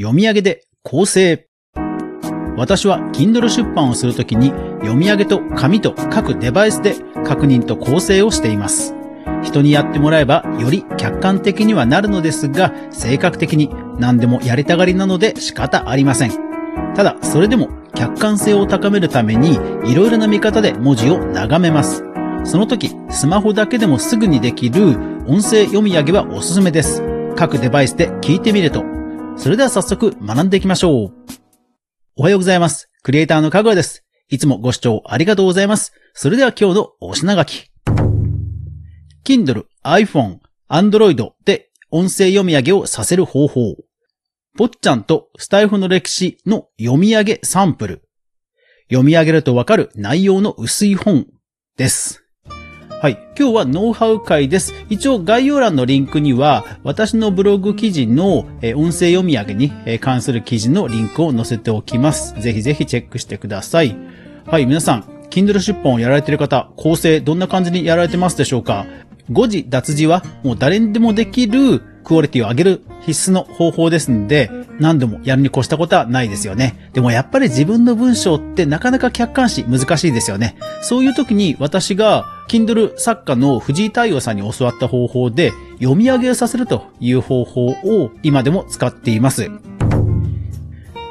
読み上げで構成。私は Kindle 出版をするときに読み上げと紙と各デバイスで確認と構成をしています。人にやってもらえばより客観的にはなるのですが、性格的に何でもやりたがりなので仕方ありません。ただ、それでも客観性を高めるためにいろいろな見方で文字を眺めます。その時、スマホだけでもすぐにできる音声読み上げはおすすめです。各デバイスで聞いてみると。それでは早速学んでいきましょう。おはようございます。クリエイターのかぐわです。いつもご視聴ありがとうございます。それでは今日のお品書き。Kindle、iPhone、Android で音声読み上げをさせる方法。ぽっちゃんとスタイフの歴史の読み上げサンプル。読み上げるとわかる内容の薄い本です。はい。今日はノウハウ会です。一応概要欄のリンクには私のブログ記事のえ音声読み上げに関する記事のリンクを載せておきます。ぜひぜひチェックしてください。はい。皆さん、Kindle 出版をやられている方、構成どんな感じにやられてますでしょうか？誤字脱字はもう誰にでもできるクオリティを上げる必須の方法ですので、何度もやるに越したことはないですよね。でもやっぱり自分の文章ってなかなか客観視難しいですよね。そういう時に私が Kindle 作家の藤井太陽さんに教わった方法で読み上げをさせるという方法を今でも使っています。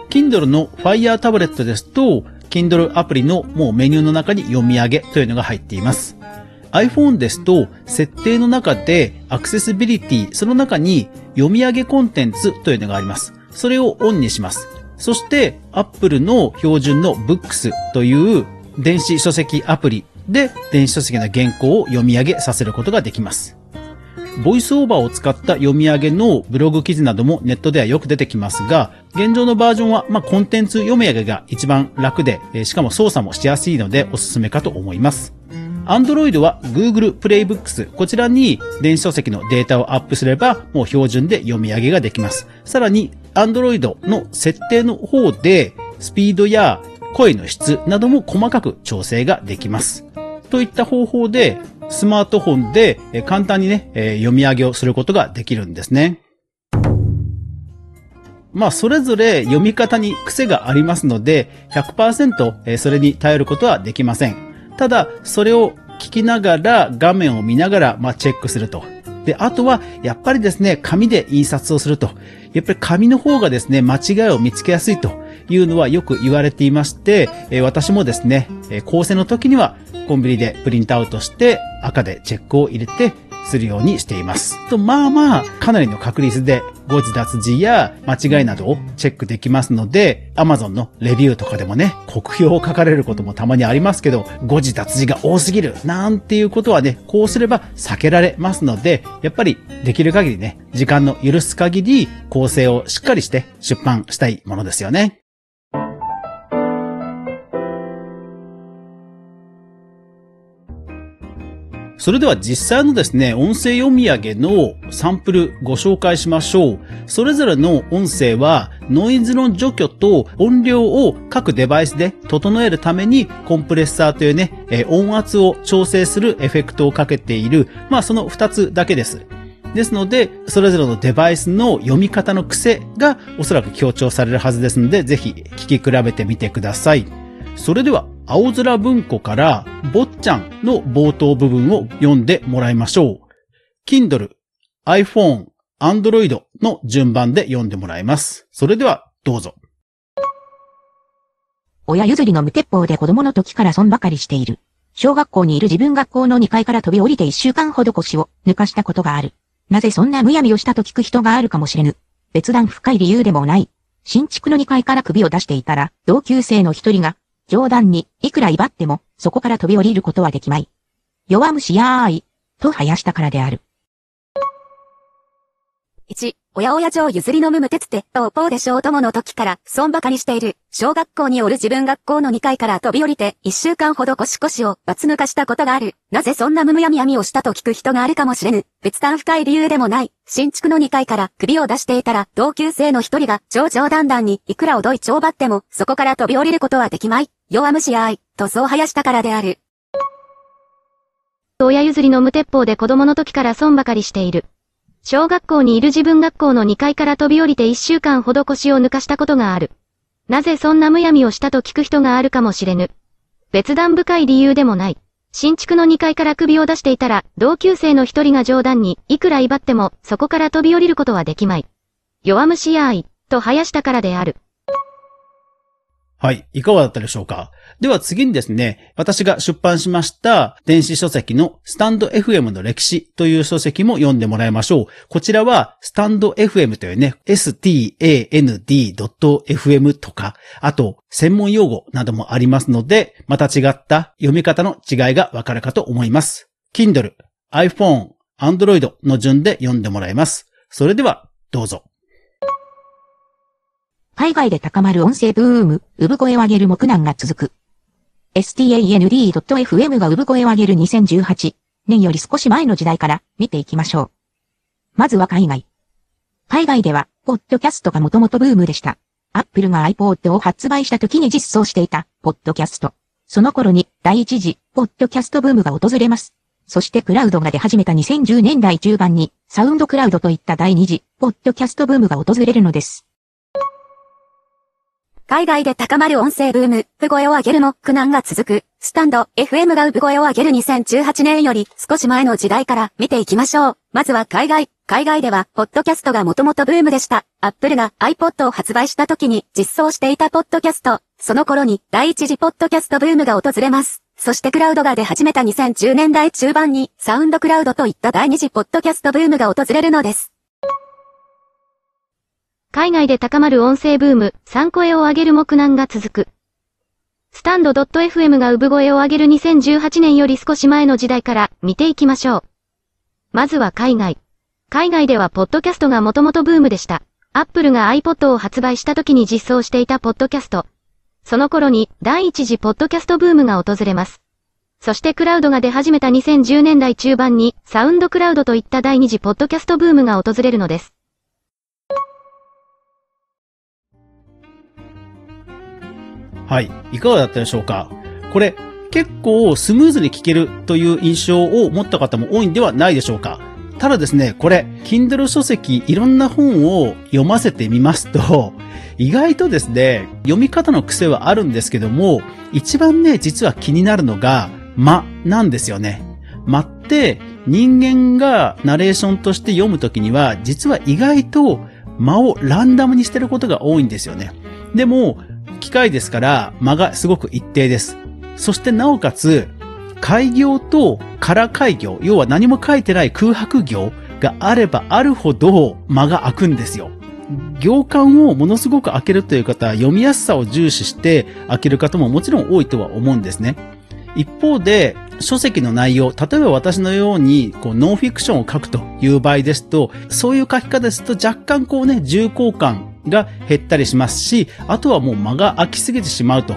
Kindle の Fire タブレットですと、Kindle アプリのもうメニューの中に読み上げというのが入っています。iPhone ですと、設定の中でアクセシビリティ、その中に読み上げコンテンツというのがあります。それをオンにします。そして、Apple の標準の Books という電子書籍アプリで電子書籍の原稿を読み上げさせることができます。ボイスオーバーを使った読み上げのブログ記事などもネットではよく出てきますが、現状のバージョンは、まあ、コンテンツ読み上げが一番楽で、しかも操作もしやすいのでおすすめかと思います。Android は Google Playbooks。こちらに電子書籍のデータをアップすれば、もう標準で読み上げができます。さらに、Android の設定の方で、スピードや声の質なども細かく調整ができます。といった方法で、スマートフォンで簡単にね、読み上げをすることができるんですね。まあ、それぞれ読み方に癖がありますので、100%えそれに頼ることはできません。ただ、それを聞きながら、画面を見ながら、まあ、チェックすると。で、あとは、やっぱりですね、紙で印刷をすると。やっぱり紙の方がですね、間違いを見つけやすいというのはよく言われていまして、え私もですね、え構成の時には、コンビニでプリントアウトして、赤でチェックを入れて、するようにしています。と、まあまあ、かなりの確率で、誤字脱字や間違いなどをチェックできますので、Amazon のレビューとかでもね、酷評を書かれることもたまにありますけど、誤字脱字が多すぎる、なんていうことはね、こうすれば避けられますので、やっぱりできる限りね、時間の許す限り構成をしっかりして出版したいものですよね。それでは実際のですね、音声読み上げのサンプルご紹介しましょう。それぞれの音声はノイズの除去と音量を各デバイスで整えるためにコンプレッサーというね、え音圧を調整するエフェクトをかけている、まあその2つだけです。ですので、それぞれのデバイスの読み方の癖がおそらく強調されるはずですので、ぜひ聞き比べてみてください。それでは、青空文庫から、坊ちゃんの冒頭部分を読んでもらいましょう。Kindle、iPhone、Android の順番で読んでもらいます。それでは、どうぞ。親譲りの無鉄砲で子供の時から損ばかりしている。小学校にいる自分学校の2階から飛び降りて1週間ほど腰を抜かしたことがある。なぜそんなむやみをしたと聞く人があるかもしれぬ。別段深い理由でもない。新築の2階から首を出していたら、同級生の一人が、冗談に、いくら威張っても、そこから飛び降りることはできまい。弱虫やーい、と生やしたからである。1、親親上譲りのむ無鉄って、おぽうで小友の時から、損ばかりしている。小学校におる自分学校の2階から飛び降りて、1週間ほど腰腰をバツ抜かしたことがある。なぜそんなむむやみやみをしたと聞く人があるかもしれぬ。別段深い理由でもない。新築の2階から首を出していたら、同級生の一人が、超冗談談に、いくらおどいちょうばっても、そこから飛び降りることはできまい。弱虫やい、とそう生やしたからである。親譲りの無鉄砲で子供の時から損ばかりしている。小学校にいる自分学校の2階から飛び降りて1週間ほど腰を抜かしたことがある。なぜそんなむやみをしたと聞く人があるかもしれぬ。別段深い理由でもない。新築の2階から首を出していたら、同級生の一人が冗談に、いくら威張っても、そこから飛び降りることはできまい。弱虫やーい、と生やしたからである。はい。いかがだったでしょうか？では次にですね、私が出版しました電子書籍のスタンド FM の歴史という書籍も読んでもらいましょう。こちらはスタンド FM というね、stand.fm とか、あと専門用語などもありますので、また違った読み方の違いがわかるかと思います。Kindle、iPhone、Android の順で読んでもらいます。それでは、どうぞ。海外で高まる音声ブーム、産声を上げる目難が続く。stand.fm が産声を上げる2018年より少し前の時代から見ていきましょう。まずは海外。海外では、ポッドキャストがもともとブームでした。アップルが iPod を発売した時に実装していた、ポッドキャスト。その頃に、第一次、ポッドキャストブームが訪れます。そしてクラウドが出始めた2010年代中盤に、サウンドクラウドといった第二次、ポッドキャストブームが訪れるのです。海外で高まる音声ブーム、産声を上げるも苦難が続く、スタンド、FM が産声を上げる2018年より少し前の時代から見ていきましょう。まずは海外。海外では、ポッドキャストがもともとブームでした。アップルが iPod を発売した時に実装していたポッドキャスト。その頃に第一次ポッドキャストブームが訪れます。そしてクラウドが出始めた2010年代中盤にサウンドクラウドといった第二次ポッドキャストブームが訪れるのです。海外で高まる音声ブーム、3声を上げる目難が続く。スタンド .fm が産声を上げる2018年より少し前の時代から見ていきましょう。まずは海外。海外ではポッドキャストがもともとブームでした。アップルが iPod を発売した時に実装していたポッドキャスト。その頃に第一次ポッドキャストブームが訪れます。そしてクラウドが出始めた2010年代中盤にサウンドクラウドといった第二次ポッドキャストブームが訪れるのです。はい。いかがだったでしょうか？これ、結構スムーズに聞けるという印象を持った方も多いんではないでしょうか？ただですね、これ、Kindle 書籍、いろんな本を読ませてみますと、意外とですね、読み方の癖はあるんですけども、一番ね、実は気になるのが、間なんですよね。間って、人間がナレーションとして読むときには、実は意外と間をランダムにしてることが多いんですよね。でも、機械ですから間がすごく一定です。そしてなおかつ、開業と空開業、要は何も書いてない空白行があればあるほど間が空くんですよ。行間をものすごく開けるという方は読みやすさを重視して開ける方ももちろん多いとは思うんですね。一方で、書籍の内容、例えば私のように、こう、ノンフィクションを書くという場合ですと、そういう書き方ですと若干こうね、重厚感が減ったりしますし、あとはもう間が空きすぎてしまうと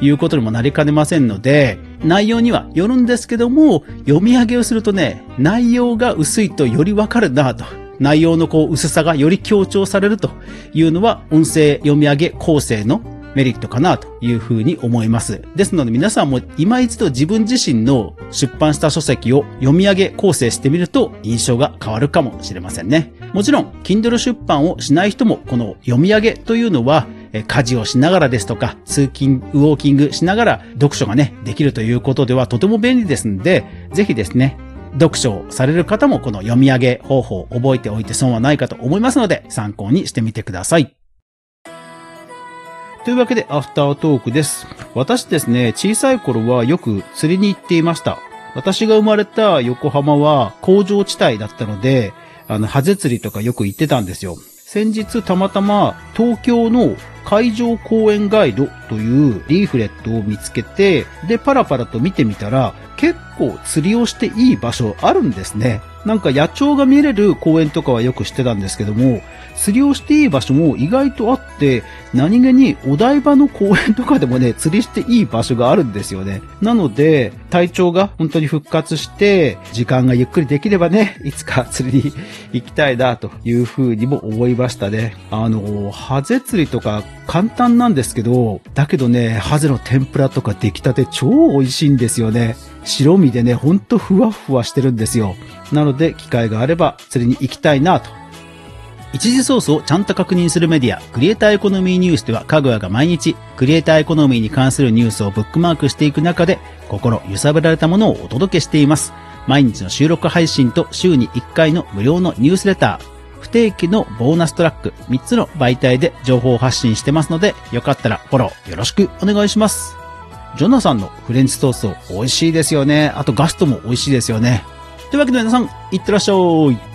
いうことにもなりかねませんので、内容にはよるんですけども、読み上げをするとね、内容が薄いとよりわかるなと。内容のこう薄さがより強調されるというのは、音声読み上げ構成のメリットかなというふうに思います。ですので皆さんも今一度自分自身の出版した書籍を読み上げ構成してみると印象が変わるかもしれませんね。もちろん、Kindle 出版をしない人もこの読み上げというのは家事をしながらですとか、通勤、ウォーキングしながら読書がね、できるということではとても便利ですんで、ぜひですね、読書をされる方もこの読み上げ方法を覚えておいて損はないかと思いますので、参考にしてみてください。というわけで、アフタートークです。私ですね、小さい頃はよく釣りに行っていました。私が生まれた横浜は工場地帯だったので、あの、ハゼ釣りとかよく行ってたんですよ。先日たまたま東京の海上公園ガイドというリーフレットを見つけて、で、パラパラと見てみたら、結構釣りをしていい場所あるんですね。なんか野鳥が見れる公園とかはよく知ってたんですけども、釣りをしていい場所も意外とあって、何気にお台場の公園とかでもね、釣りしていい場所があるんですよね。なので、体調が本当に復活して、時間がゆっくりできればね、いつか釣りに行きたいなというふうにも思いましたね。あの、ハゼ釣りとか簡単なんですけど、だけどね、ハゼの天ぷらとか出来たて超美味しいんですよね。白身でね、ほんとふわふわしてるんですよ。なので、機会があれば釣りに行きたいなと。一時ソースをちゃんと確認するメディア、クリエイターエコノミーニュースでは、かぐわが毎日、クリエイターエコノミーに関するニュースをブックマークしていく中で、心揺さぶられたものをお届けしています。毎日の収録配信と週に1回の無料のニュースレター、不定期のボーナストラック、3つの媒体で情報発信してますので、よかったらフォローよろしくお願いします。ジョナサンのフレンチトースト美味しいですよね。あとガストも美味しいですよね。というわけで皆さん、いってらっしゃい。